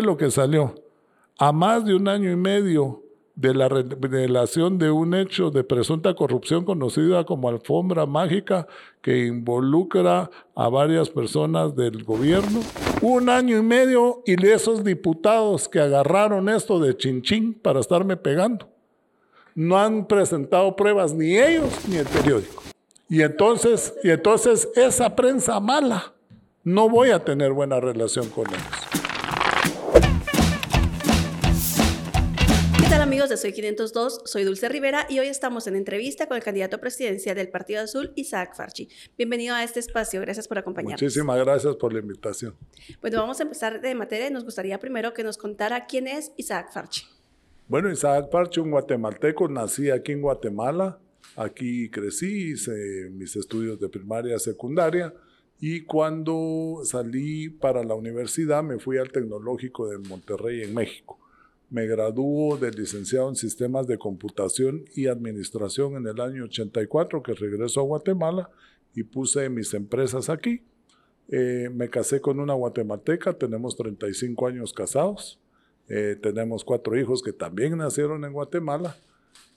lo que salió. A más de un año y medio de la revelación de un hecho de presunta corrupción conocida como alfombra mágica que involucra a varias personas del gobierno. Un año y medio y esos diputados que agarraron esto de chinchín para estarme pegando. No han presentado pruebas ni ellos ni el periódico. Y entonces, y entonces esa prensa mala, no voy a tener buena relación con ellos. Amigos de Soy 502? Soy Dulce Rivera y hoy estamos en entrevista con el candidato presidencial del Partido Azul, Isaac Farchi. Bienvenido a este espacio, gracias por acompañarnos. Muchísimas gracias por la invitación. Bueno, vamos a empezar de materia. Nos gustaría primero que nos contara quién es Isaac Farchi. Bueno, Isaac Farchi, un guatemalteco, nací aquí en Guatemala, aquí crecí, hice mis estudios de primaria, secundaria. Y cuando salí para la universidad me fui al Tecnológico de Monterrey en México. Me graduó de licenciado en Sistemas de Computación y Administración en el año 84, que regreso a Guatemala y puse mis empresas aquí. Eh, me casé con una guatemalteca, tenemos 35 años casados, eh, tenemos cuatro hijos que también nacieron en Guatemala.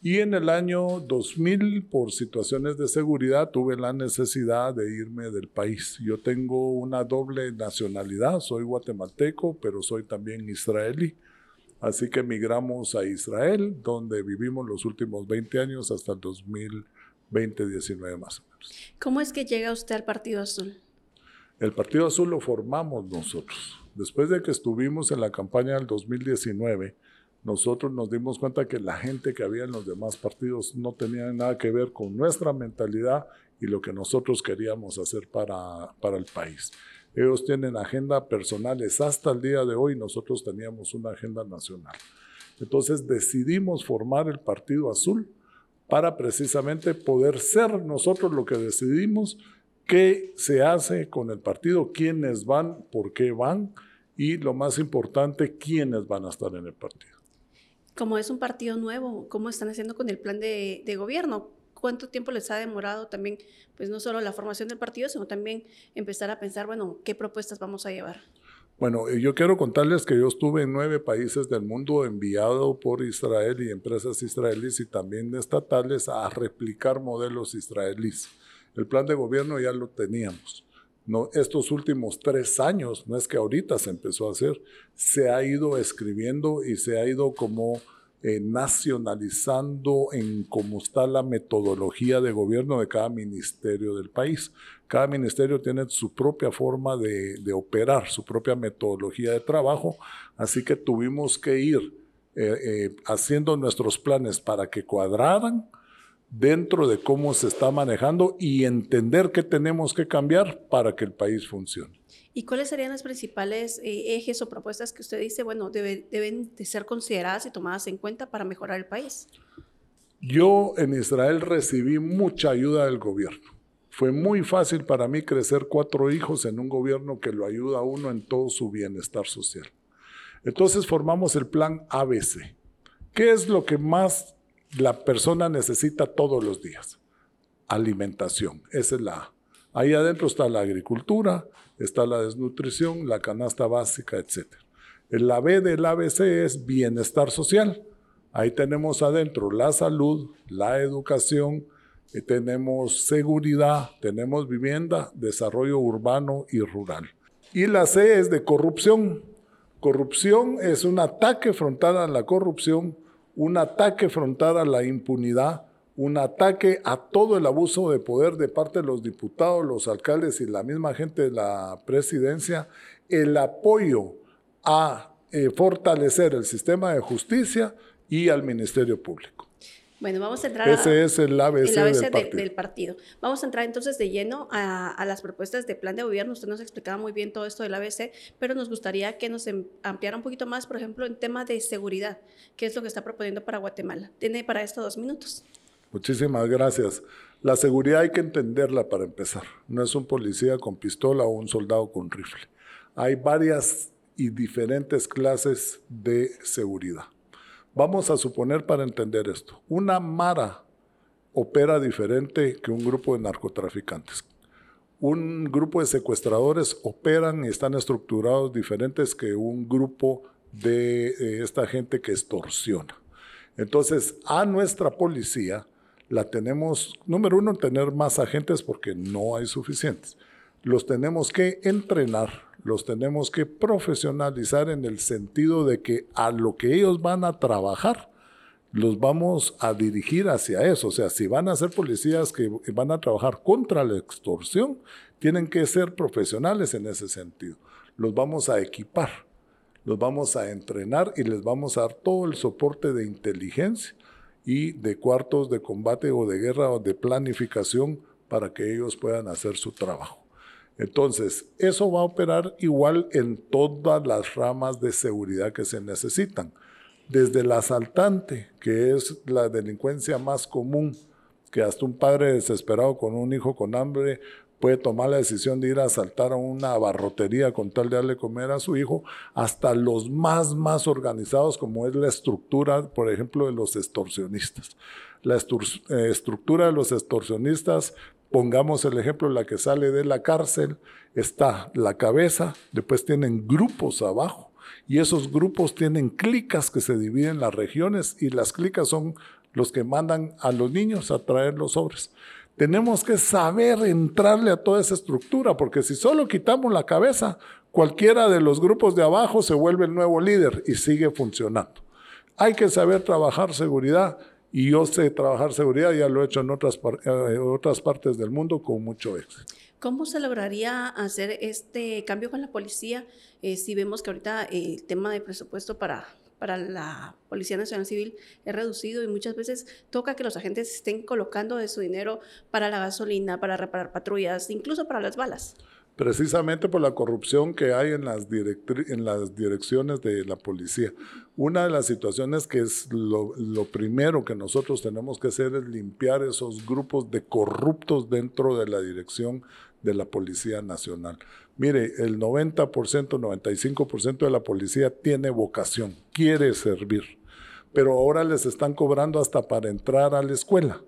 Y en el año 2000, por situaciones de seguridad, tuve la necesidad de irme del país. Yo tengo una doble nacionalidad, soy guatemalteco, pero soy también israelí. Así que emigramos a Israel, donde vivimos los últimos 20 años hasta el 2020-19 más o menos. ¿Cómo es que llega usted al Partido Azul? El Partido Azul lo formamos nosotros. Después de que estuvimos en la campaña del 2019, nosotros nos dimos cuenta que la gente que había en los demás partidos no tenía nada que ver con nuestra mentalidad y lo que nosotros queríamos hacer para, para el país. Ellos tienen agenda personales hasta el día de hoy, nosotros teníamos una agenda nacional. Entonces decidimos formar el Partido Azul para precisamente poder ser nosotros lo que decidimos, qué se hace con el partido, quiénes van, por qué van y lo más importante, quiénes van a estar en el partido. Como es un partido nuevo, ¿cómo están haciendo con el plan de, de gobierno? Cuánto tiempo les ha demorado también, pues no solo la formación del partido, sino también empezar a pensar, bueno, qué propuestas vamos a llevar. Bueno, yo quiero contarles que yo estuve en nueve países del mundo enviado por Israel y empresas israelíes y también estatales a replicar modelos israelíes. El plan de gobierno ya lo teníamos. No, estos últimos tres años, no es que ahorita se empezó a hacer, se ha ido escribiendo y se ha ido como eh, nacionalizando en cómo está la metodología de gobierno de cada ministerio del país. Cada ministerio tiene su propia forma de, operar, su propia metodología de trabajo, así que tuvimos que ir eh, eh, haciendo nuestros planes para que cuadraran dentro de cómo se está manejando y entender qué tenemos que cambiar para que el país funcione. ¿Y cuáles serían las principales eh, ejes o propuestas que usted dice, bueno, deben de ser consideradas y tomadas en cuenta para mejorar el país? Yo en Israel recibí mucha ayuda del gobierno. Fue muy fácil para mí crecer cuatro hijos en un gobierno que lo ayuda a uno en todo su bienestar social. Entonces formamos el plan ABC. ¿Qué es lo que más la persona necesita todos los días? Alimentación. Esa es la A. Ahí adentro está la agricultura, está la desnutrición, la canasta básica, etc. La B del ABC es bienestar social. Ahí tenemos adentro la salud, la educación, y tenemos seguridad, tenemos vivienda, desarrollo urbano y rural. Y la C es de corrupción. Corrupción es un ataque frontal a la corrupción, un ataque frontal a la impunidad, un ataque a todo el abuso de poder de parte de los diputados, los alcaldes y la misma gente de la presidencia, el apoyo a eh, fortalecer el sistema de justicia y al Ministerio Público. Bueno, vamos a entrar. Ese es el ABC, del, partido. Vamos a entrar entonces de lleno a, a, las propuestas de plan de gobierno. Usted nos explicaba muy bien todo esto del ABC, pero nos gustaría que nos em, ampliara un poquito más, por ejemplo, en tema de seguridad. ¿Qué es lo que está proponiendo para Guatemala? Tiene para esto dos minutos. Muchísimas gracias. La seguridad hay que entenderla para empezar. No es un policía con pistola o un soldado con rifle. Hay varias y diferentes clases de seguridad. Vamos a suponer para entender esto, una mara opera diferente que un grupo de narcotraficantes. un grupo de secuestradores operan y están estructurados diferentes que un grupo de eh, esta gente que extorsiona. Entonces, a nuestra policía la tenemos, número uno, tener más agentes porque no hay suficientes. Los tenemos que entrenar, los tenemos que profesionalizar en el sentido de que a lo que ellos van a trabajar, los vamos a dirigir hacia eso. O sea, si van a ser policías que van a trabajar contra la extorsión, tienen que ser profesionales en ese sentido. Los vamos a equipar, los vamos a entrenar y les vamos a dar todo el soporte de inteligencia y de cuartos de combate o de guerra o de planificación para que ellos puedan hacer su trabajo. Entonces, eso va a operar igual en todas las ramas de seguridad que se necesitan. Desde el asaltante, que es la delincuencia más común, que hasta un padre desesperado con un hijo con hambre puede tomar la decisión de ir a asaltar a una abarrotería con tal de darle comer a su hijo, hasta los más, más organizados, como es la estructura, por ejemplo, de los extorsionistas. La eh, estructura de los extorsionistas, pongamos el ejemplo, la que sale de la cárcel, está la cabeza, después tienen grupos abajo, y esos grupos tienen clicas que se dividen en las regiones, y las clicas son los que mandan a los niños a traer los sobres. Tenemos que saber entrarle a toda esa estructura, porque si solo quitamos la cabeza, cualquiera de los grupos de abajo se vuelve el nuevo líder y sigue funcionando. Hay que saber trabajar seguridad y yo sé trabajar seguridad, ya lo he hecho en otras, eh, otras partes del mundo con mucho éxito. ¿Cómo se lograría hacer este cambio con la policía eh, si vemos que ahorita el tema de presupuesto para para la Policía Nacional Civil es reducido y muchas veces toca que los agentes estén colocando de su dinero para la gasolina, para reparar patrullas, incluso para las balas. Precisamente por la corrupción que hay en las, en las direcciones de la policía. Una de las situaciones que es lo, lo primero que nosotros tenemos que hacer es limpiar esos grupos de corruptos dentro de la dirección de la Policía Nacional. Mire, el 90%, 95% de la policía tiene vocación, quiere servir, pero ahora les están cobrando hasta para entrar a la escuela.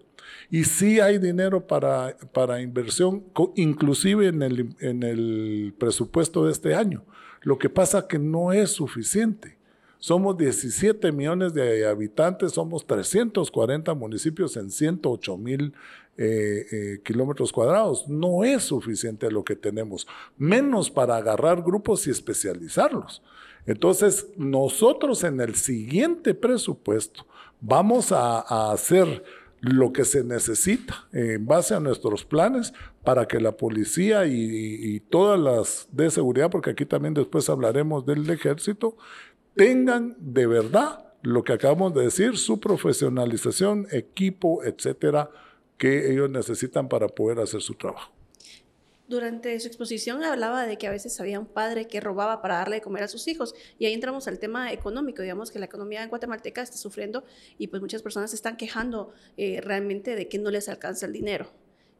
Y sí hay dinero para, para inversión, inclusive en el, en el presupuesto de este año. Lo que pasa que no es suficiente. Somos 17 millones de habitantes, somos 340 municipios en 108 mil eh, eh, kilómetros cuadrados. No es suficiente lo que tenemos, menos para agarrar grupos y especializarlos. Entonces, nosotros en el siguiente presupuesto vamos a, hacer lo que se necesita en base a nuestros planes para que la policía y, y, todas las de seguridad, porque aquí también después hablaremos del ejército, tengan de verdad lo que acabamos de decir, su profesionalización, equipo, etcétera, que ellos necesitan para poder hacer su trabajo. Durante su exposición hablaba de que a veces había un padre que robaba para darle de comer a sus hijos y ahí entramos al tema económico, digamos que la economía en guatemalteca está sufriendo y pues muchas personas se están quejando eh, realmente de que no les alcanza el dinero.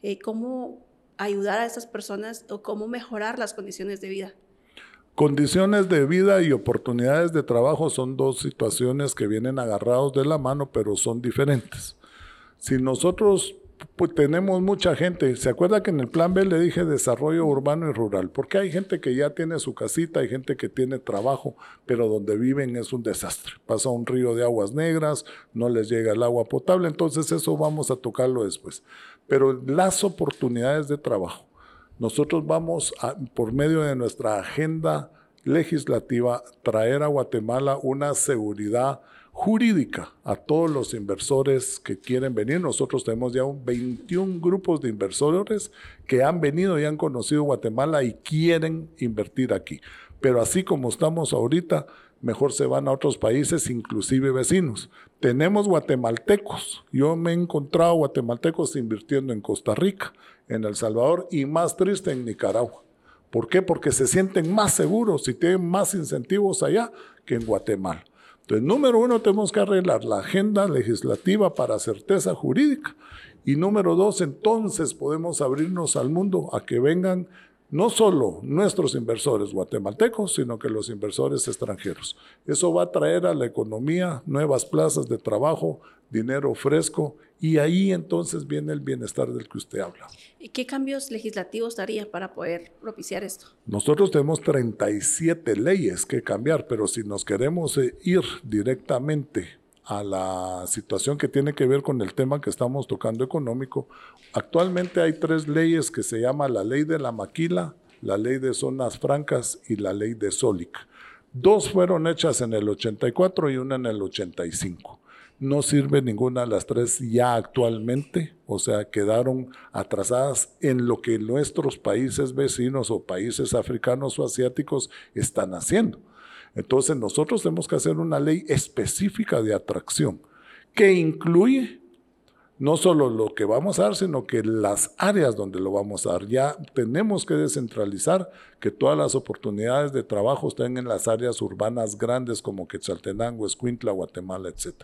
Eh, ¿Cómo ayudar a esas personas o cómo mejorar las condiciones de vida? Condiciones de vida y oportunidades de trabajo son dos situaciones que vienen agarrados de la mano, pero son diferentes. Si nosotros pues tenemos mucha gente. ¿Se acuerda que en el plan B le dije desarrollo urbano y rural? Porque hay gente que ya tiene su casita, hay gente que tiene trabajo, pero donde viven es un desastre. Pasa un río de aguas negras, no les llega el agua potable, entonces eso vamos a tocarlo después. Pero las oportunidades de trabajo nosotros vamos, a, por medio de nuestra agenda legislativa, traer a Guatemala una seguridad jurídica a todos los inversores que quieren venir. Nosotros tenemos ya un 21 grupos de inversores que han venido y han conocido Guatemala y quieren invertir aquí. Pero así como estamos ahorita, mejor se van a otros países, inclusive vecinos. Tenemos guatemaltecos. Yo me he encontrado guatemaltecos invirtiendo en Costa Rica, en El Salvador y más triste en Nicaragua. ¿Por qué? Porque se sienten más seguros y tienen más incentivos allá que en Guatemala. Entonces, número uno, tenemos que arreglar la agenda legislativa para certeza jurídica. Y número dos, entonces podemos abrirnos al mundo a que vengan no solo nuestros inversores guatemaltecos, sino que los inversores extranjeros. Eso va a traer a la economía nuevas plazas de trabajo, dinero fresco, y ahí entonces viene el bienestar del que usted habla. ¿Y qué cambios legislativos daría para poder propiciar esto? Nosotros tenemos 37 leyes que cambiar, pero si nos queremos eh, ir directamente a la situación que tiene que ver con el tema que estamos tocando económico, actualmente hay tres leyes que se llama la ley de la maquila, la ley de zonas francas y la ley de Solic. Dos fueron hechas en el 84 y una en el 85. No sirve ninguna de las tres ya actualmente, o sea, quedaron atrasadas en lo que nuestros países vecinos o países africanos o asiáticos están haciendo. Entonces nosotros tenemos que hacer una ley específica de atracción que incluye no solo lo que vamos a dar, sino que las áreas donde lo vamos a dar. Ya tenemos que descentralizar que todas las oportunidades de trabajo estén en las áreas urbanas grandes como Quetzaltenango, Escuintla, Guatemala, etc.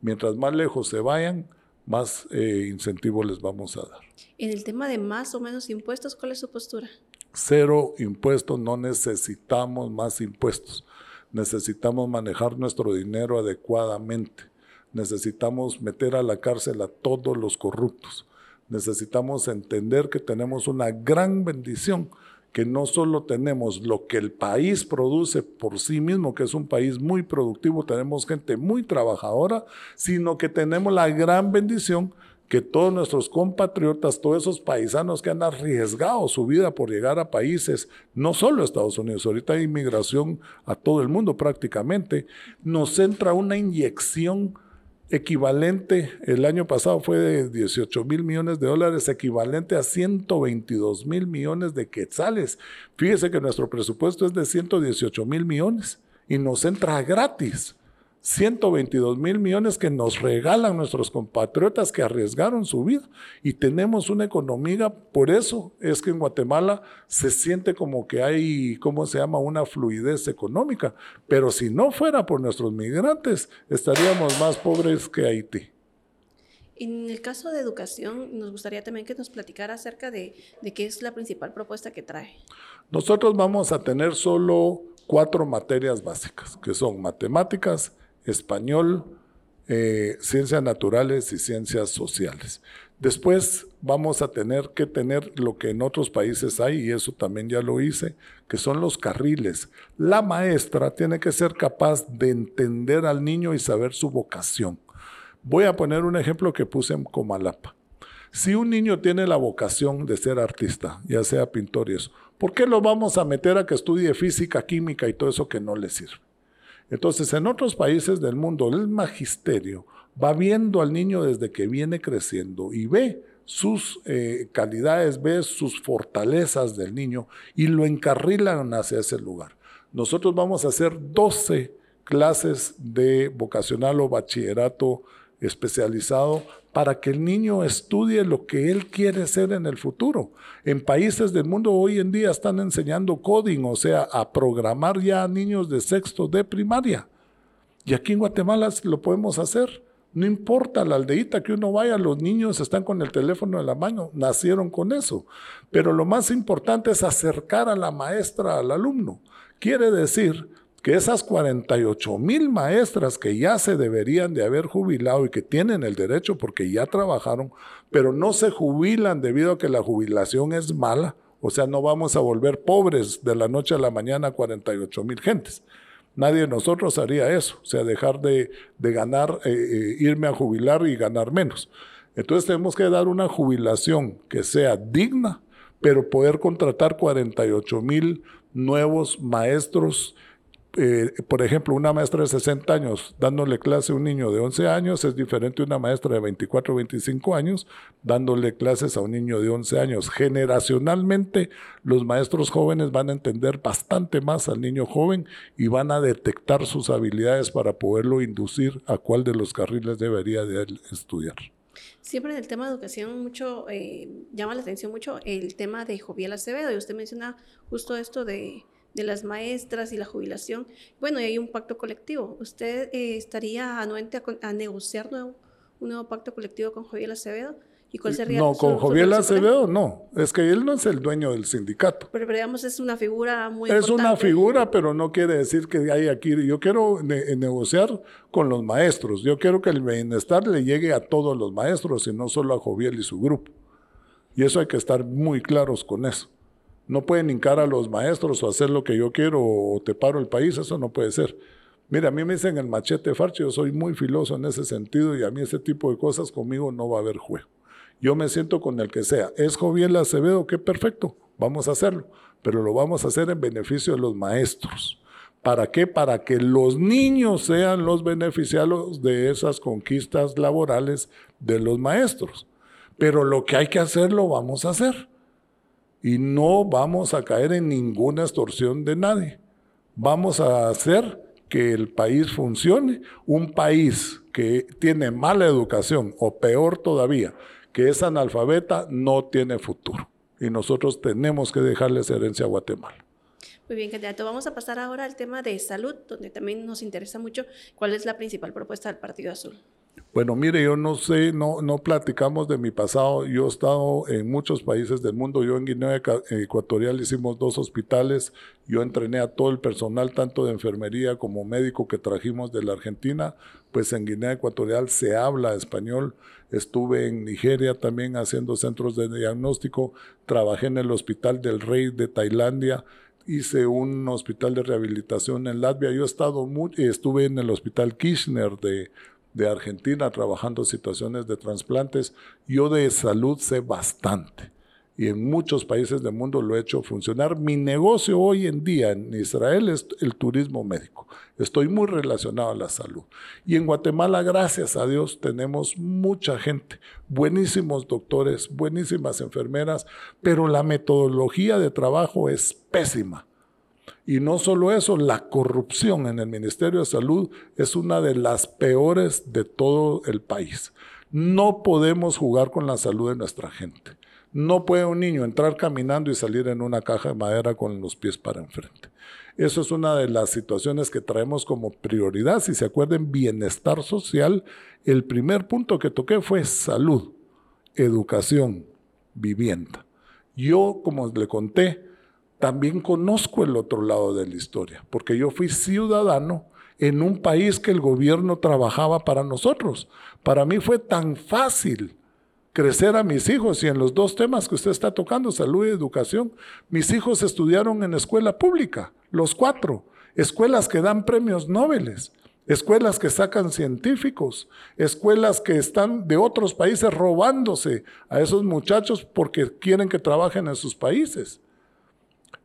Mientras más lejos se vayan, más eh, incentivos les vamos a dar. En el tema de más o menos impuestos, ¿cuál es su postura? Cero impuestos, no necesitamos más impuestos. Necesitamos manejar nuestro dinero adecuadamente. Necesitamos meter a la cárcel a todos los corruptos. Necesitamos entender que tenemos una gran bendición, que no solo tenemos lo que el país produce por sí mismo, que es un país muy productivo, tenemos gente muy trabajadora, sino que tenemos la gran bendición que todos nuestros compatriotas, todos esos paisanos que han arriesgado su vida por llegar a países, no solo a Estados Unidos, ahorita hay inmigración a todo el mundo prácticamente, nos entra una inyección equivalente, el año pasado fue de 18 mil millones de dólares, equivalente a 122 mil millones de quetzales. Fíjese que nuestro presupuesto es de 118 mil millones y nos entra gratis. 122 mil millones que nos regalan nuestros compatriotas que arriesgaron su vida y tenemos una economía, por eso es que en Guatemala se siente como que hay, ¿cómo se llama?, una fluidez económica, pero si no fuera por nuestros migrantes, estaríamos más pobres que Haití. En el caso de educación, nos gustaría también que nos platicara acerca de, de qué es la principal propuesta que trae. Nosotros vamos a tener solo cuatro materias básicas, que son matemáticas, español, eh, ciencias naturales y ciencias sociales. Después vamos a tener que tener lo que en otros países hay, y eso también ya lo hice, que son los carriles. La maestra tiene que ser capaz de entender al niño y saber su vocación. Voy a poner un ejemplo que puse en Comalapa. Si un niño tiene la vocación de ser artista, ya sea pintor y eso, ¿por qué lo vamos a meter a que estudie física, química y todo eso que no le sirve? Entonces, en otros países del mundo, el magisterio va viendo al niño desde que viene creciendo y ve sus eh, calidades, ve sus fortalezas del niño y lo encarrilan hacia ese lugar. Nosotros vamos a hacer 12 clases de vocacional o bachillerato especializado para que el niño estudie lo que él quiere ser en el futuro. En países del mundo hoy en día están enseñando coding, o sea, a programar ya a niños de sexto de primaria. Y aquí en Guatemala lo podemos hacer. No importa la aldeita que uno vaya, los niños están con el teléfono en la mano, nacieron con eso. Pero lo más importante es acercar a la maestra al alumno. Quiere decir que esas 48 mil maestras que ya se deberían de haber jubilado y que tienen el derecho porque ya trabajaron, pero no se jubilan debido a que la jubilación es mala, o sea, no vamos a volver pobres de la noche a la mañana 48 mil gentes. Nadie de nosotros haría eso, o sea, dejar de, ganar, eh, eh, irme a jubilar y ganar menos. Entonces tenemos que dar una jubilación que sea digna, pero poder contratar 48 mil nuevos maestros eh, por ejemplo, una maestra de 60 años dándole clase a un niño de 11 años es diferente a una maestra de 24 o 25 años dándole clases a un niño de 11 años. Generacionalmente, los maestros jóvenes van a entender bastante más al niño joven y van a detectar sus habilidades para poderlo inducir a cuál de los carriles debería de estudiar. Siempre en el tema de educación mucho eh, llama la atención mucho el tema de Joviel Acevedo y usted menciona justo esto de de las maestras y la jubilación. Bueno, y hay un pacto colectivo. ¿Usted eh, estaría anuente a, negociar un nuevo pacto colectivo con Javier Acevedo? ¿Y cuál sería No, su- con él? Acevedo no. Es que él no es el dueño del sindicato. Pero, pero, digamos, es una figura muy Es una figura, pero no quiere decir que hay aquí. Yo quiero ne- negociar con los maestros. Yo quiero que el bienestar le llegue a todos los maestros y no solo a Joviel y su grupo. Y eso hay que estar muy claros con eso. No pueden hincar a los maestros o hacer lo que yo quiero o te paro el país. Eso no puede ser. Mira, a mí me dicen el machete farche. Yo soy muy filoso en ese sentido y a mí ese tipo de cosas conmigo no va a haber juego. Yo me siento con el que sea. Es Joviel Acevedo, qué perfecto, vamos a hacerlo, pero lo vamos a hacer en beneficio de los maestros. ¿Para qué? Para que los niños sean los beneficiados de esas conquistas laborales de los maestros. Pero lo que hay que hacer lo vamos a hacer. Y no vamos a caer en ninguna extorsión de nadie. Vamos a hacer que el país funcione. Un país que tiene mala educación o peor todavía, que es analfabeta, no tiene futuro. Y nosotros tenemos que dejarles herencia a Guatemala. Muy bien, candidato. Vamos a pasar ahora al tema de salud, donde también nos interesa mucho cuál es la principal propuesta del Partido Azul. Bueno, mire, yo no sé, no, no platicamos de mi pasado. Yo he estado en muchos países del mundo. Yo en Guinea Ecuatorial hicimos dos hospitales. Yo entrené a todo el personal, tanto de enfermería como médico que trajimos de la Argentina. Pues en Guinea Ecuatorial se habla español. Estuve en Nigeria también haciendo centros de diagnóstico. Trabajé en el Hospital del Rey de Tailandia. Hice un hospital de rehabilitación en Latvia. Yo he estado muy, estuve en el Hospital Kirchner de, de Argentina trabajando situaciones de trasplantes. Yo de salud sé bastante y en muchos países del mundo lo he hecho funcionar. Mi negocio hoy en día en Israel es el turismo médico. Estoy muy relacionado a la salud. Y en Guatemala, gracias a Dios, tenemos mucha gente, buenísimos doctores, buenísimas enfermeras, pero la metodología de trabajo es pésima. Y no solo eso, la corrupción en el Ministerio de Salud es una de las peores de todo el país. No podemos jugar con la salud de nuestra gente. No puede un niño entrar caminando y salir en una caja de madera con los pies para enfrente. Eso es una de las situaciones que traemos como prioridad. Si se acuerdan, bienestar social, el primer punto que toqué fue salud, educación, vivienda. Yo, como le conté, también conozco el otro lado de la historia, porque yo fui ciudadano en un país que el gobierno trabajaba para nosotros. Para mí fue tan fácil crecer a mis hijos y en los dos temas que usted está tocando, salud y educación, mis hijos estudiaron en escuela pública, los cuatro, escuelas que dan premios Nobel, escuelas que sacan científicos, escuelas que están de otros países robándose a esos muchachos porque quieren que trabajen en sus países.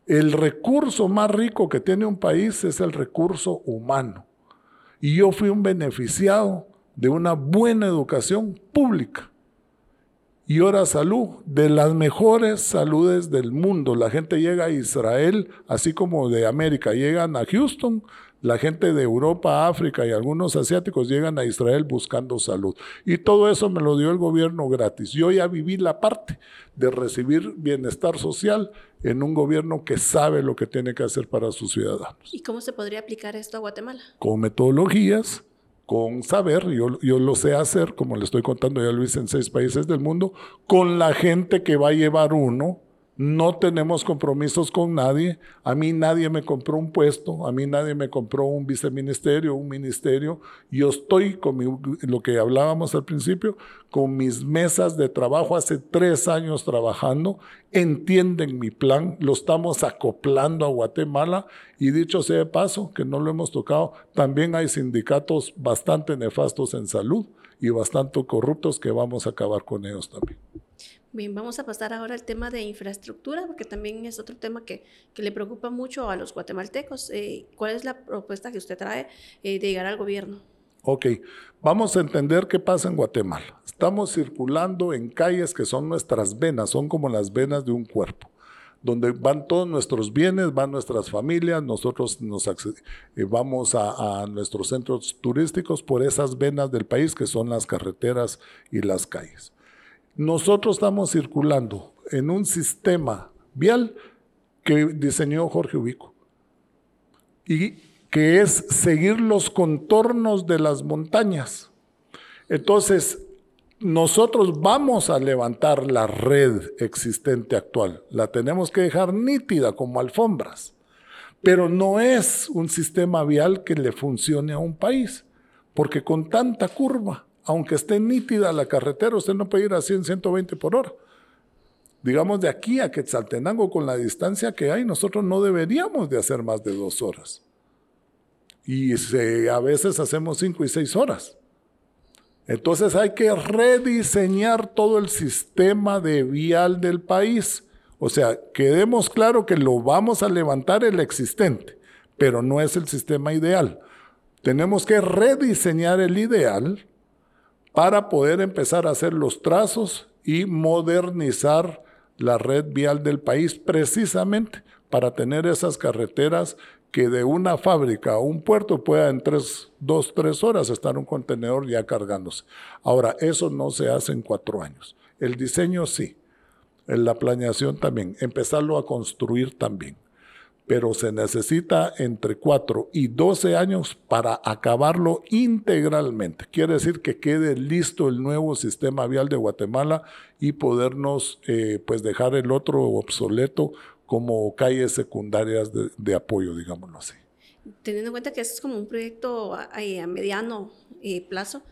El recurso más rico que tiene un país es el recurso humano. Y yo fui un beneficiado de una buena educación pública. Y ahora salud, de las mejores saludes del mundo. La gente llega a Israel, así como de América llegan a Houston, la gente de Europa, África y algunos asiáticos llegan a Israel buscando salud. Y todo eso me lo dio el gobierno gratis. Yo ya viví la parte de recibir bienestar social en un gobierno que sabe lo que tiene que hacer para sus ciudadanos. ¿Y cómo se podría aplicar esto a Guatemala? Con metodologías, con saber, yo, yo lo sé hacer, como le estoy contando, ya lo hice en seis países del mundo, con la gente que va a llevar uno. No tenemos compromisos con nadie. A mí nadie me compró un puesto, a mí nadie me compró un viceministerio, un ministerio. Yo estoy con mi, lo que hablábamos al principio, con mis mesas de trabajo hace tres años trabajando, entienden mi plan, lo estamos acoplando a Guatemala y dicho sea de paso, que no lo hemos tocado, también hay sindicatos bastante nefastos en salud y bastante corruptos que vamos a acabar con ellos también. Bien, vamos a pasar ahora al tema de infraestructura, porque también es otro tema que, que le preocupa mucho a los guatemaltecos. Eh, ¿Cuál es la propuesta que usted trae eh, de llegar al gobierno? Ok, vamos a entender qué pasa en Guatemala. Estamos circulando en calles que son nuestras venas, son como las venas de un cuerpo, donde van todos nuestros bienes, van nuestras familias, nosotros nos eh, vamos a, a nuestros centros turísticos por esas venas del país que son las carreteras y las calles. Nosotros estamos circulando en un sistema vial que diseñó Jorge Ubico y que es seguir los contornos de las montañas. Entonces, nosotros vamos a levantar la red existente actual. La tenemos que dejar nítida como alfombras. Pero no es un sistema vial que le funcione a un país. Porque con tanta curva, aunque esté nítida la carretera, usted no puede ir a 100, 120 por hora. Digamos, de aquí a Quetzaltenango, con la distancia que hay, nosotros no deberíamos de hacer más de dos horas. Y a veces hacemos cinco y seis horas. Entonces hay que rediseñar todo el sistema de vial del país. O sea, quedemos claro que lo vamos a levantar el existente, pero no es el sistema ideal. Tenemos que rediseñar el ideal para poder empezar a hacer los trazos y modernizar la red vial del país precisamente para tener esas carreteras que de una fábrica a un puerto pueda en tres, dos, tres horas estar un contenedor ya cargándose. Ahora, eso no se hace en cuatro años. El diseño sí, en la planeación también, empezarlo a construir también. Pero se necesita entre cuatro y doce años para acabarlo integralmente. Quiere decir que quede listo el nuevo sistema vial de Guatemala y podernos pues pues dejar el otro obsoleto como calles secundarias de, apoyo, digámoslo así. Teniendo en cuenta que este es como un proyecto a, mediano eh, plazo,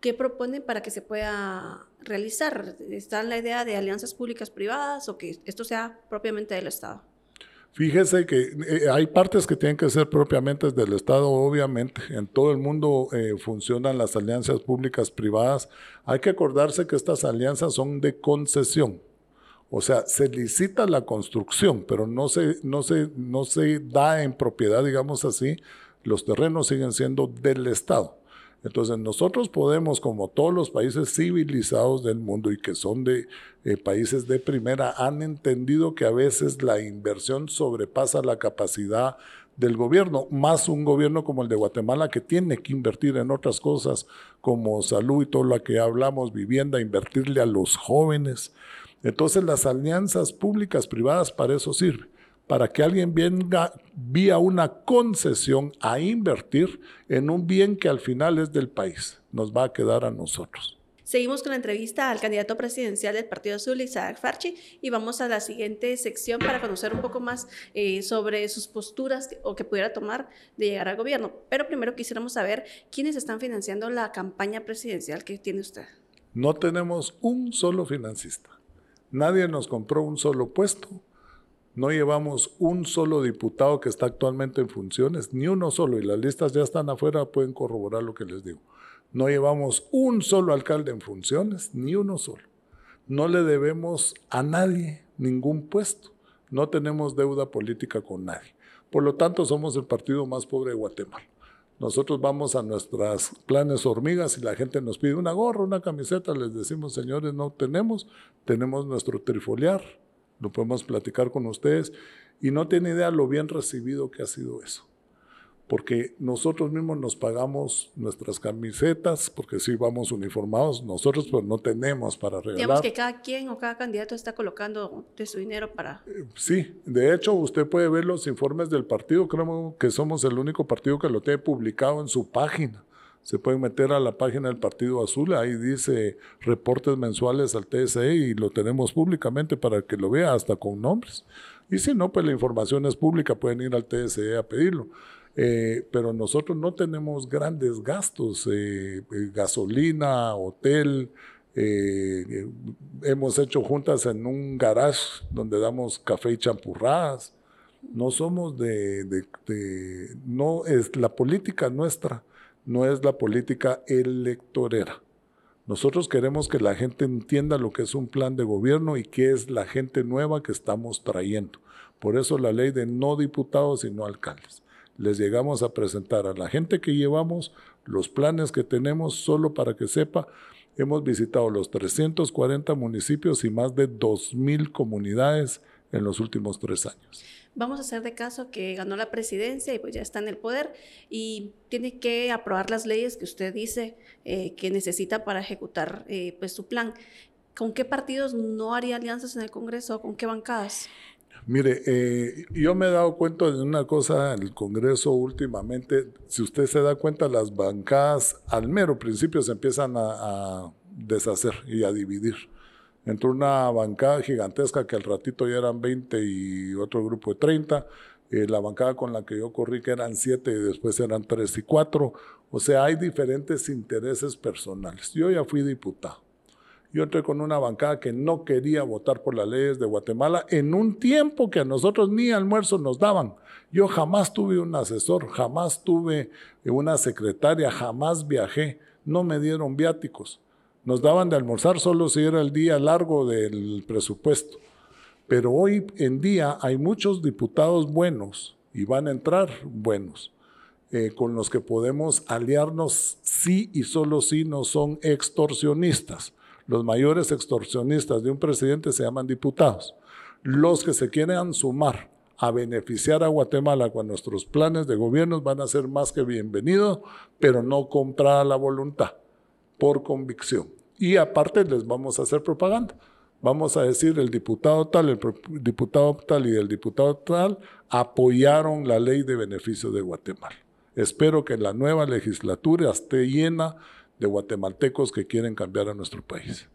¿qué proponen para que se pueda realizar? ¿Está la idea de alianzas públicas privadas o que esto sea propiamente del Estado? Fíjese que eh, hay partes que tienen que ser propiamente del Estado, obviamente. En todo el mundo eh, funcionan las alianzas públicas privadas. Hay que acordarse que estas alianzas son de concesión. O sea, se licita la construcción, pero no se, no, se, no se da en propiedad, digamos así, los terrenos siguen siendo del Estado. Entonces nosotros podemos, como todos los países civilizados del mundo y que son de eh, países de primera, han entendido que a veces la inversión sobrepasa la capacidad del gobierno, más un gobierno como el de Guatemala que tiene que invertir en otras cosas como salud y todo lo que hablamos, vivienda, invertirle a los jóvenes. Entonces las alianzas públicas privadas para eso sirven, para que alguien venga vía una concesión a invertir en un bien que al final es del país, nos va a quedar a nosotros. Seguimos con la entrevista al candidato presidencial del Partido Azul, Isaac Farchi, y vamos a la siguiente sección para conocer un poco más eh, sobre sus posturas o que pudiera tomar de llegar al gobierno. Pero primero quisiéramos saber quiénes están financiando la campaña presidencial que tiene usted. No tenemos un solo financista. Nadie nos compró un solo puesto. No llevamos un solo diputado que está actualmente en funciones, ni uno solo, y las listas ya están afuera, pueden corroborar lo que les digo. No llevamos un solo alcalde en funciones, ni uno solo. No le debemos a nadie ningún puesto. No tenemos deuda política con nadie. Por lo tanto, somos el partido más pobre de Guatemala. Nosotros vamos a nuestras planes hormigas y la gente nos pide una gorra, una camiseta, les decimos, señores, no tenemos, tenemos nuestro trifoliar, lo podemos platicar con ustedes y no tiene idea lo bien recibido que ha sido eso porque nosotros mismos nos pagamos nuestras camisetas, porque sí vamos uniformados, nosotros pues no tenemos para regalar. Digamos que cada quien o cada candidato está colocando de su dinero para... Eh, sí, de hecho usted puede ver los informes del partido, creo que somos el único partido que lo tiene publicado en su página. Se pueden meter a la página del Partido Azul, ahí dice reportes mensuales al TSE y lo tenemos públicamente para que lo vea hasta con nombres. Y si no, pues la información es pública, pueden ir al TSE a pedirlo. Eh, pero nosotros no tenemos grandes gastos, eh, eh, gasolina, hotel. hemos hecho juntas en un garage donde damos café y champurradas. No somos de, de, no es la política nuestra, no es la política electorera. Nosotros queremos que la gente entienda lo que es un plan de gobierno y qué es la gente nueva que estamos trayendo. Por eso la ley de no diputados y no alcaldes les llegamos a presentar a la gente que llevamos los planes que tenemos, solo para que sepa, hemos visitado los 340 municipios y más de 2.000 comunidades en los últimos tres años. Vamos a hacer de caso que ganó la presidencia y pues ya está en el poder y tiene que aprobar las leyes que usted dice eh, que necesita para ejecutar eh, pues su plan. ¿Con qué partidos no haría alianzas en el Congreso? ¿Con qué bancadas? Mire, eh, yo me he dado cuenta de una cosa en el Congreso últimamente. Si usted se da cuenta, las bancadas al mero principio se empiezan a, deshacer y a dividir. Entró una bancada gigantesca que al ratito ya eran 20 y otro grupo de 30. Eh, la bancada con la que yo corrí que eran 7 y después eran 3 y 4. O sea, hay diferentes intereses personales. Yo ya fui diputado. Yo entré con una bancada que no quería votar por las leyes de Guatemala en un tiempo que a nosotros ni almuerzo nos daban. Yo jamás tuve un asesor, jamás tuve una secretaria, jamás viajé, no me dieron viáticos. Nos daban de almorzar solo si era el día largo del presupuesto. Pero hoy en día hay muchos diputados buenos y van a entrar buenos, eh, con los que podemos aliarnos si y solo si no son extorsionistas. Los mayores extorsionistas de un presidente se llaman diputados. Los que se quieran sumar a beneficiar a Guatemala con nuestros planes de gobierno van a ser más que bienvenidos, pero no comprar la voluntad por convicción. Y aparte les vamos a hacer propaganda. Vamos a decir, el diputado tal, el diputado tal y el diputado tal apoyaron la ley de beneficio de Guatemala. Espero que la nueva legislatura esté llena de guatemaltecos que quieren cambiar a nuestro país.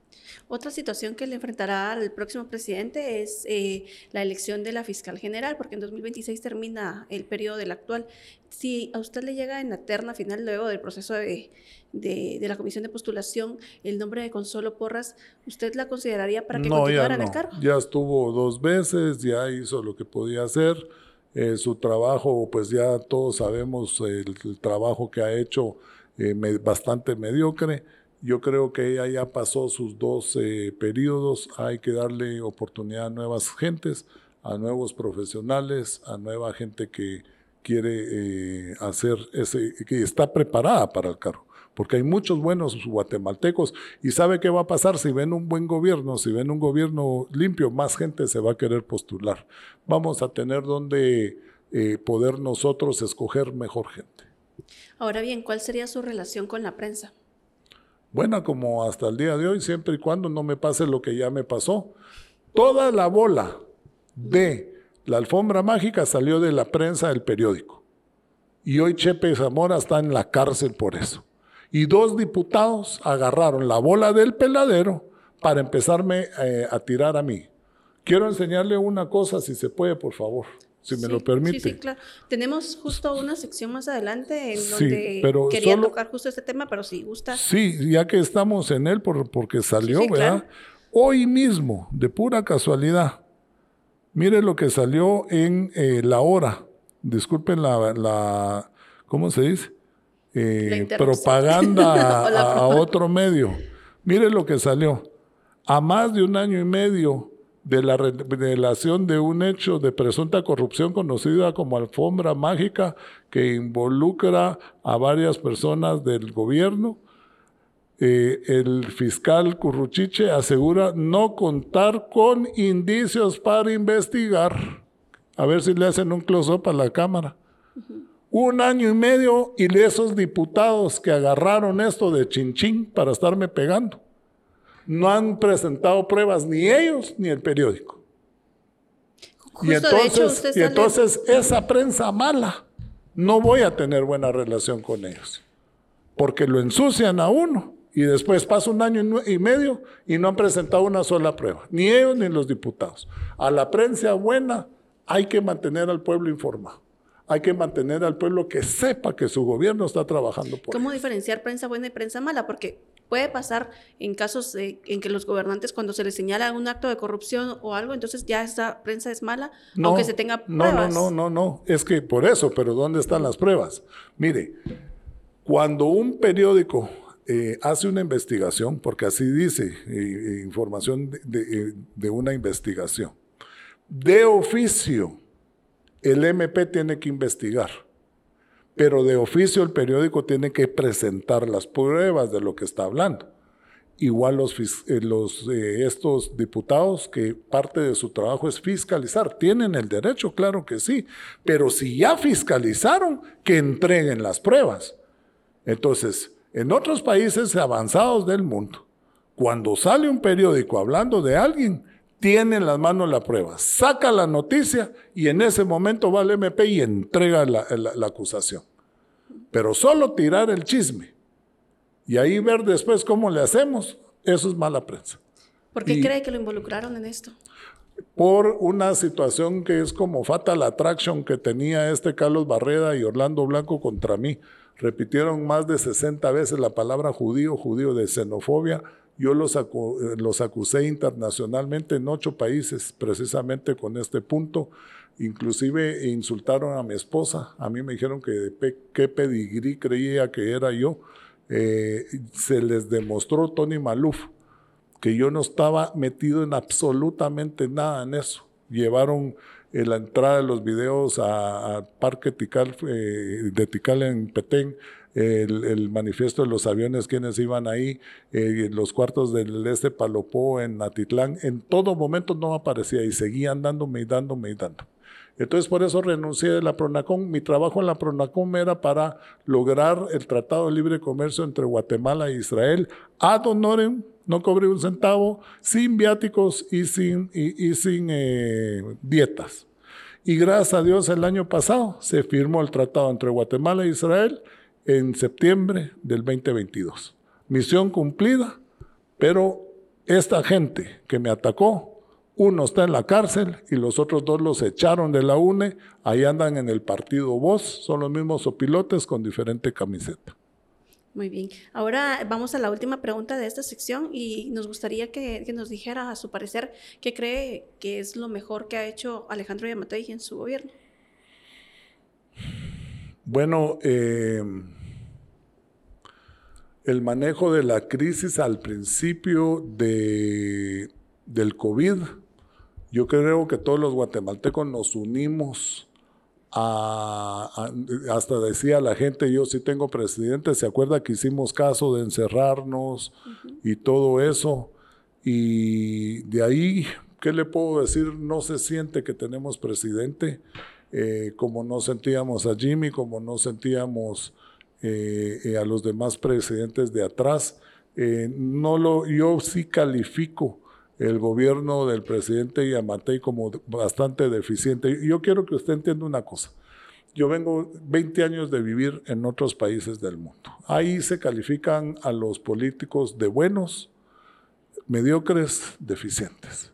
Otra situación que le enfrentará al próximo presidente es eh, la elección de la fiscal general, porque en 2026 termina el periodo del actual. Si a usted le llega en la terna final, luego del proceso de, la comisión de postulación, el nombre de Consuelo Porras, ¿usted la consideraría para que continuara en el cargo? Ya estuvo dos veces, ya hizo lo que podía hacer. Eh, su trabajo, pues ya todos sabemos el, trabajo que ha hecho eh, bastante mediocre. Yo creo que ella ya pasó sus dos eh, periodos, hay que darle oportunidad a nuevas gentes, a nuevos profesionales, a nueva gente que quiere eh, hacer ese, que está preparada para el cargo. Porque hay muchos buenos guatemaltecos y sabe qué va a pasar si ven un buen gobierno, si ven un gobierno limpio, más gente se va a querer postular. Vamos a tener donde eh, poder nosotros escoger mejor gente. Ahora bien, ¿cuál sería su relación con la prensa? Buena como hasta el día de hoy, siempre y cuando no me pase lo que ya me pasó. Toda la bola de la alfombra mágica salió de la prensa del periódico. Y hoy Chepe Zamora está en la cárcel por eso. Y dos diputados agarraron la bola del peladero para empezarme eh, a tirar a mí. Quiero enseñarle una cosa, si se puede, por favor si me lo permite. Sí, sí, claro. Tenemos justo una sección más adelante en donde quería tocar justo este tema, pero si gusta. Sí, ya que estamos en él por, porque salió, ¿verdad? Hoy mismo, de pura casualidad, mire lo que salió en eh, La Hora. Disculpen la, la ¿cómo se dice? Eh, propaganda a otro medio. Mire lo que salió. A más de un año y medio de la revelación de un hecho de presunta corrupción conocida como alfombra mágica que involucra a varias personas del gobierno. Eh, el fiscal Curruchiche asegura no contar con indicios para investigar. A ver si le hacen un close-up a la Cámara. Un año y medio y esos diputados que agarraron esto de chinchín para estarme pegando no han presentado pruebas ni ellos ni el periódico. y entonces, y entonces esa prensa mala, no voy a tener buena relación con ellos, porque lo ensucian a uno y después pasa un año y medio y no han presentado una sola prueba, ni ellos ni los diputados. A la prensa buena hay que mantener al pueblo informado. Hay que mantener al pueblo que sepa que su gobierno está trabajando por ¿Cómo diferenciar prensa buena y prensa mala? Porque Puede pasar en casos en que los gobernantes, cuando se les señala un acto de corrupción o algo, entonces ya esa prensa es mala, aunque se tenga pruebas. No, no, no, no, no. Es que por eso, pero ¿dónde están las pruebas? Mire, cuando un periódico eh, hace una investigación, porque así dice eh, información de, de una investigación, de oficio, el MP tiene que investigar pero de oficio el periódico tiene que presentar las pruebas de lo que está hablando. Igual los, eh, eh, estos diputados que parte de su trabajo es fiscalizar, tienen el derecho, claro que sí, pero si ya fiscalizaron, que entreguen las pruebas. Entonces, en otros países avanzados del mundo, cuando sale un periódico hablando de alguien, tiene en las manos la prueba, saca la noticia y en ese momento va al MP y entrega la, acusación. Pero solo tirar el chisme y ahí ver después cómo le hacemos, Eso es mala prensa. ¿Por qué cree que lo involucraron en esto? Por una situación que es como fatal attraction que tenía este Carlos Barreda y Orlando Blanco contra mí. Repitieron más de 60 veces la palabra judío, judío de xenofobia. Yo los, eh, los acusé internacionalmente en ocho países precisamente con este punto. Inclusive insultaron a mi esposa. A mí me dijeron que qué pedigrí creía que era yo. Eh, se les demostró Tony Maluf que yo no estaba metido en absolutamente nada en eso. Llevaron eh, la entrada de los videos al Parque Tical, de Tical en Petén, el, manifiesto de los aviones, quienes iban ahí, eh, los cuartos del este Palopó en Atitlán, en todo momento no aparecía y seguían dándome y dándome y dándome. Entonces por eso renuncié de la Pronacom. Mi trabajo en la Pronacom era para lograr el Tratado de Libre Comercio entre Guatemala e Israel ad honorem, no cobré un centavo, sin viáticos y sin, y, sin eh, dietas. Y gracias a Dios el año pasado se firmó el tratado entre Guatemala e Israel en septiembre del 2022. Misión cumplida, pero esta gente que me atacó uno está en la cárcel y los otros dos los echaron de la UNE. Ahí andan en el partido Voz. Son los mismos opilotes con diferente camiseta. Muy bien. Ahora vamos a la última pregunta de esta sección y nos gustaría que, nos dijera, a su parecer, qué cree que es lo mejor que ha hecho Alejandro Yamatei en su gobierno. Bueno, eh, el manejo de la crisis al principio de, del COVID yo creo que todos los guatemaltecos nos unimos a, hasta decía la gente, yo sí tengo presidente, se acuerda que hicimos caso de encerrarnos y todo eso. Y de ahí, ¿qué le puedo decir? No se siente que tenemos presidente, eh, como no sentíamos a Jimmy, como no sentíamos eh, eh, a los demás presidentes de atrás. no lo, yo sí califico el gobierno del presidente Yamatei como bastante deficiente. Yo quiero que usted entienda una cosa. Yo vengo 20 años de vivir en otros países del mundo. Ahí se califican a los políticos de buenos, mediocres, deficientes.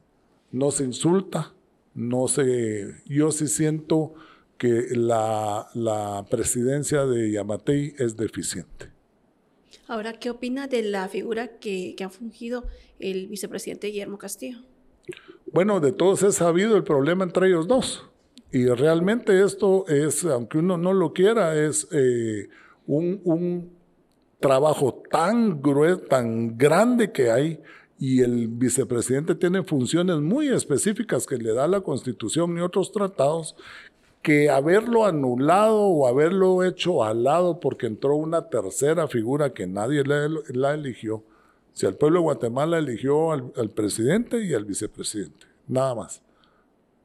No se insulta, no se... Yo sí siento que la, la presidencia de Yamatei es deficiente. Ahora, ¿qué opina de la figura que, ha fungido el vicepresidente Guillermo Castillo? Bueno, de todos he sabido el problema entre ellos dos. Y realmente esto es, aunque uno no lo quiera, es eh, un, trabajo tan grueso, tan grande que hay y el vicepresidente tiene funciones muy específicas que le da la Constitución y otros tratados que haberlo anulado o haberlo hecho al lado porque entró una tercera figura que nadie la, eligió, si el pueblo de Guatemala eligió al, presidente y al vicepresidente, nada más.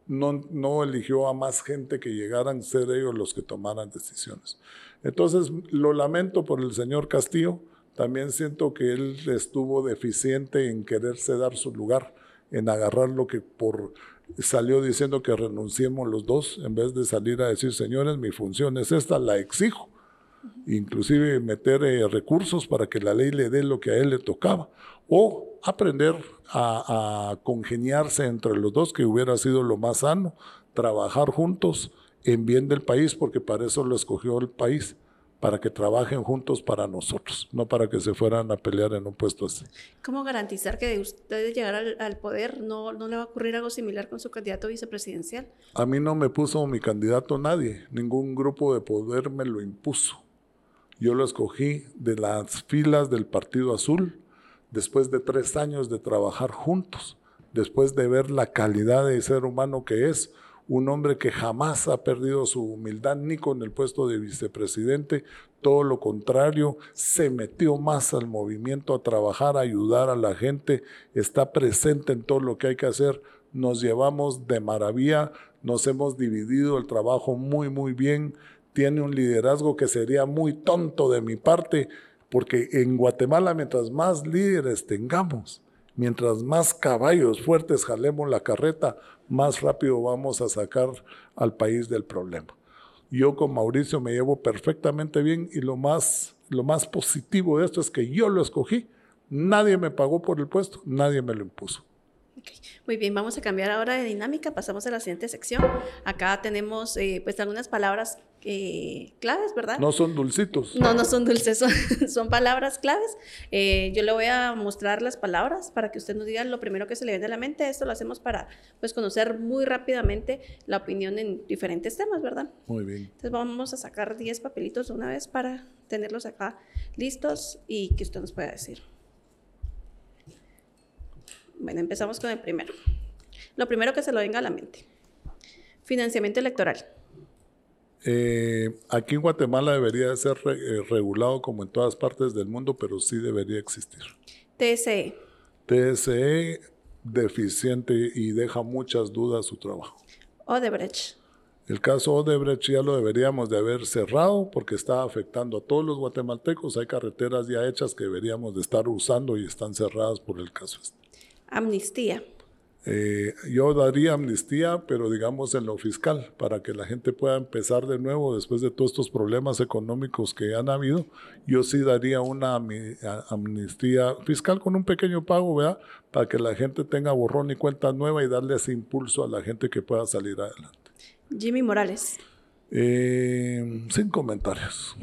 No, no eligió a más gente que llegaran a ser ellos los que tomaran decisiones. Entonces, lo lamento por el señor Castillo, también siento que él estuvo deficiente en quererse dar su lugar, en agarrar lo que por salió diciendo que renunciemos los dos, en vez de salir a decir, señores, mi función es esta, la exijo. Inclusive meter eh, recursos para que la ley le dé lo que a él le tocaba. O aprender a, a congeniarse entre los dos, que hubiera sido lo más sano, trabajar juntos en bien del país, porque para eso lo escogió el país para que trabajen juntos para nosotros, no para que se fueran a pelear en un puesto así. ¿Cómo garantizar que usted llegar al, poder no, no, le va a ocurrir algo similar con su candidato vicepresidencial? A mí no me puso mi candidato nadie, ningún grupo de poder me lo impuso. Yo lo escogí de las filas del Partido Azul, después de tres años de trabajar juntos, después de ver la calidad de ser humano que es, un hombre que jamás ha perdido su humildad ni con el puesto de vicepresidente, todo lo contrario, se metió más al movimiento a trabajar, a ayudar a la gente, está presente en todo lo que hay que hacer, nos llevamos de maravilla, nos hemos dividido el trabajo muy, muy bien, tiene un liderazgo que sería muy tonto de mi parte, porque en Guatemala mientras más líderes tengamos, mientras más caballos fuertes jalemos la carreta, más rápido vamos a sacar al país del problema. Yo con Mauricio me llevo perfectamente bien y lo más, lo más positivo de esto es que yo lo escogí Nadie me pagó por el puesto, nadie me lo impuso. Muy bien, vamos a cambiar ahora de dinámica, pasamos a la siguiente sección. Acá tenemos eh, pues algunas palabras eh, claves, ¿verdad? No son dulcitos. No, no son dulces, son, palabras claves. Eh, yo le voy a mostrar las palabras para que usted nos diga lo primero que se le viene a la mente. Esto lo hacemos para pues conocer muy rápidamente la opinión en diferentes temas, ¿verdad? Muy bien. Entonces vamos a sacar 10 papelitos de una vez para tenerlos acá listos y que usted nos pueda decir. Bueno, empezamos con el primero. Lo primero que se lo venga a la mente. Financiamiento electoral. Eh, aquí en Guatemala debería ser eh, regulado como en todas partes del mundo, pero sí debería existir. TSE. TSE deficiente y deja muchas dudas su trabajo. Odebrecht. El caso Odebrecht ya lo deberíamos de haber cerrado porque está afectando a todos los guatemaltecos. Hay carreteras ya hechas que deberíamos de estar usando y están cerradas por el caso este. Amnistía. Eh, yo daría amnistía, pero digamos en lo fiscal, para que la gente pueda empezar de nuevo después de todos estos problemas económicos que han habido. Yo sí daría una amnistía fiscal con un pequeño pago, ¿verdad? Para que la gente tenga borrón y cuenta nueva y darle ese impulso a la gente que pueda salir adelante. Jimmy Morales. Eh, sin comentarios.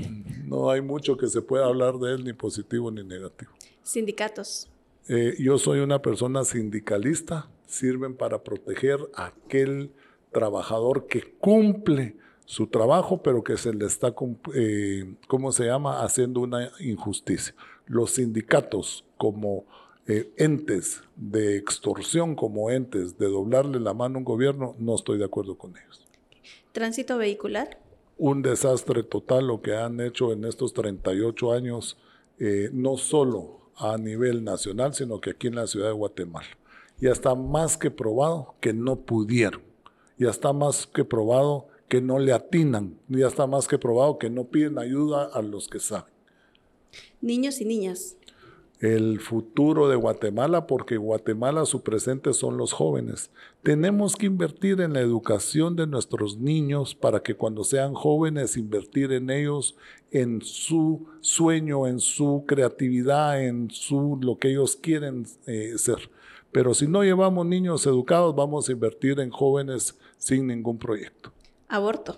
No hay mucho que se pueda hablar de él, ni positivo ni negativo. Sindicatos. Eh, yo soy una persona sindicalista, sirven para proteger a aquel trabajador que cumple su trabajo, pero que se le está, eh, ¿cómo se llama?, haciendo una injusticia. Los sindicatos como eh, entes de extorsión, como entes de doblarle la mano a un gobierno, no estoy de acuerdo con ellos. Tránsito vehicular. Un desastre total lo que han hecho en estos 38 años, no solo a nivel nacional, sino que aquí en la ciudad de Guatemala. Ya está más que probado que no pudieron. Ya está más que probado que no le atinan. Ya está más que probado que no piden ayuda a los que saben. Niños y niñas el futuro de Guatemala, porque Guatemala su presente son los jóvenes. Tenemos que invertir en la educación de nuestros niños para que cuando sean jóvenes invertir en ellos, en su sueño, en su creatividad, en su lo que ellos quieren eh, ser. Pero si no llevamos niños educados, vamos a invertir en jóvenes sin ningún proyecto. Aborto.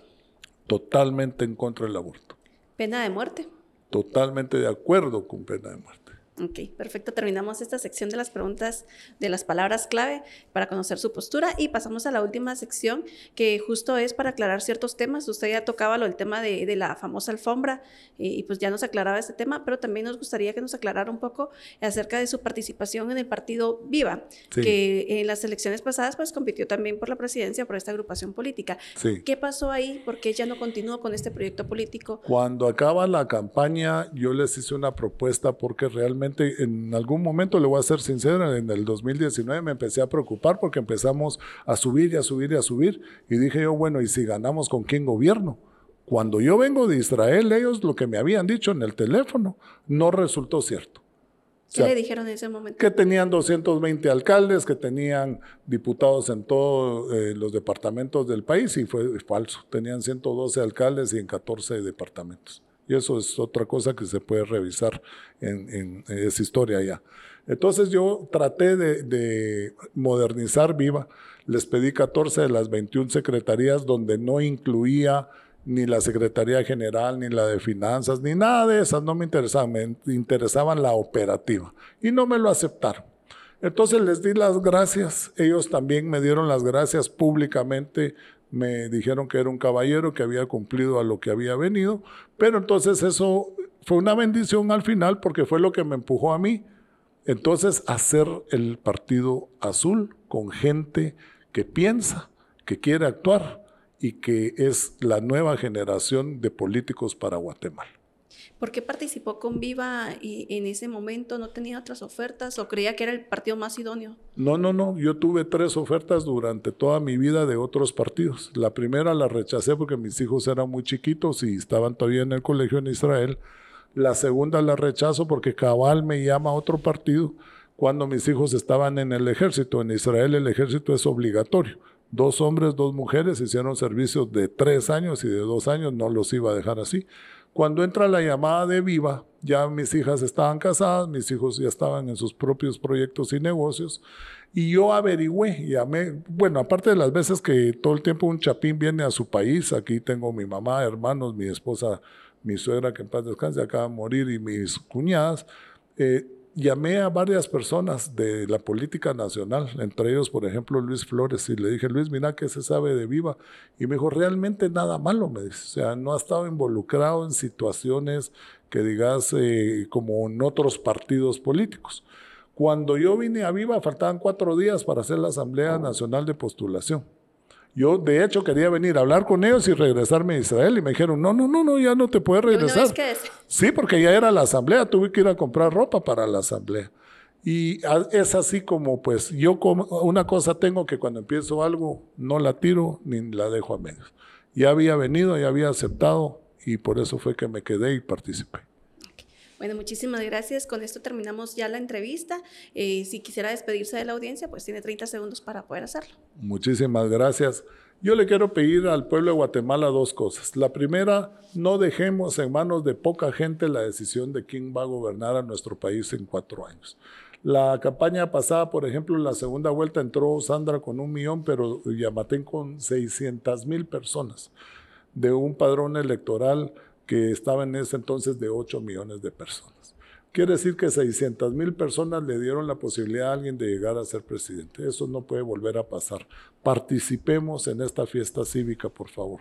Totalmente en contra del aborto. Pena de muerte. Totalmente de acuerdo con pena de muerte. Ok, perfecto. Terminamos esta sección de las preguntas de las palabras clave para conocer su postura y pasamos a la última sección que justo es para aclarar ciertos temas. Usted ya tocaba lo del tema de, la famosa alfombra y, pues ya nos aclaraba este tema, pero también nos gustaría que nos aclarara un poco acerca de su participación en el partido Viva, que en las elecciones pasadas pues compitió también por la presidencia, por esta agrupación política. ¿Qué pasó ahí? ¿Por qué ya no continuó con este proyecto político? Cuando acaba la campaña yo les hice una propuesta porque realmente en algún momento, le voy a ser sincero, en el 2019 me empecé a preocupar porque empezamos a subir y a subir y a subir. Y dije yo, bueno, ¿y si ganamos con quién gobierno? Cuando yo vengo de Israel, ellos lo que me habían dicho en el teléfono no resultó cierto. ¿Qué le dijeron en ese momento? Que tenían 220 alcaldes, que tenían diputados en todos eh, los departamentos del país y fue falso. Tenían 112 alcaldes y en 14 departamentos. Y eso es otra cosa que se puede revisar en, esa historia ya. Entonces yo traté de, modernizar Viva. Les pedí 14 de las 21 secretarías donde no incluía ni la Secretaría General, ni la de Finanzas, ni nada de esas. No me interesaban, me interesaban la operativa. Y no me lo aceptaron. Entonces les di las gracias. Ellos también me dieron las gracias públicamente me dijeron que era un caballero que había cumplido a lo que había venido, pero entonces eso fue una bendición al final porque fue lo que me empujó a mí. Entonces, hacer el partido azul con gente que piensa, que quiere actuar y que es la nueva generación de políticos para Guatemala. ¿Por qué participó con Viva y en ese momento no tenía otras ofertas o creía que era el partido más idóneo? No, no, no. Yo tuve tres ofertas durante toda mi vida de otros partidos. La primera la rechacé porque mis hijos eran muy chiquitos y estaban todavía en el colegio en Israel. La segunda la rechazo porque cabal me llama a otro partido cuando mis hijos estaban en el ejército. En Israel el ejército es obligatorio. Dos hombres, dos mujeres hicieron servicios de tres años y de dos años, no los iba a dejar así. Cuando entra la llamada de Viva, ya mis hijas estaban casadas, mis hijos ya estaban en sus propios proyectos y negocios, y yo averigüé, llamé, bueno, aparte de las veces que todo el tiempo un chapín viene a su país, aquí tengo mi mamá, hermanos, mi esposa, mi suegra que en paz descanse, acaba de morir, y mis cuñadas, eh, llamé a varias personas de la política nacional, entre ellos, por ejemplo, Luis Flores, y le dije, Luis, mira qué se sabe de Viva. Y me dijo, realmente nada malo, me dice. O sea, no ha estado involucrado en situaciones que digas eh, como en otros partidos políticos. Cuando yo vine a Viva, faltaban cuatro días para hacer la Asamblea Nacional de Postulación. Yo, de hecho, quería venir a hablar con ellos y regresarme a Israel. Y me dijeron, no, no, no, no, ya no te puedes regresar. Sí, porque ya era la asamblea, tuve que ir a comprar ropa para la asamblea. Y es así como, pues, yo como, una cosa tengo que cuando empiezo algo, no la tiro ni la dejo a medios. Ya había venido, ya había aceptado y por eso fue que me quedé y participé. Bueno, muchísimas gracias. Con esto terminamos ya la entrevista. Eh, si quisiera despedirse de la audiencia, pues tiene 30 segundos para poder hacerlo. Muchísimas gracias. Yo le quiero pedir al pueblo de Guatemala dos cosas. La primera, no dejemos en manos de poca gente la decisión de quién va a gobernar a nuestro país en cuatro años. La campaña pasada, por ejemplo, en la segunda vuelta entró Sandra con un millón, pero Yamatén con 600 mil personas de un padrón electoral que estaba en ese entonces de 8 millones de personas. Quiere decir que 600 mil personas le dieron la posibilidad a alguien de llegar a ser presidente. Eso no puede volver a pasar. Participemos en esta fiesta cívica, por favor.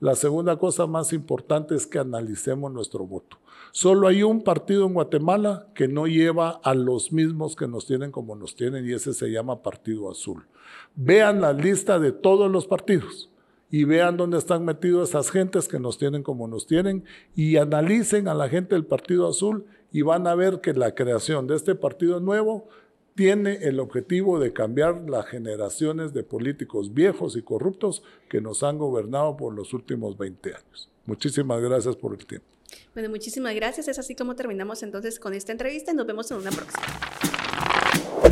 La segunda cosa más importante es que analicemos nuestro voto. Solo hay un partido en Guatemala que no lleva a los mismos que nos tienen como nos tienen y ese se llama Partido Azul. Vean la lista de todos los partidos y vean dónde están metidos esas gentes que nos tienen como nos tienen y analicen a la gente del Partido Azul y van a ver que la creación de este partido nuevo tiene el objetivo de cambiar las generaciones de políticos viejos y corruptos que nos han gobernado por los últimos 20 años. Muchísimas gracias por el tiempo. Bueno, muchísimas gracias. Es así como terminamos entonces con esta entrevista y nos vemos en una próxima.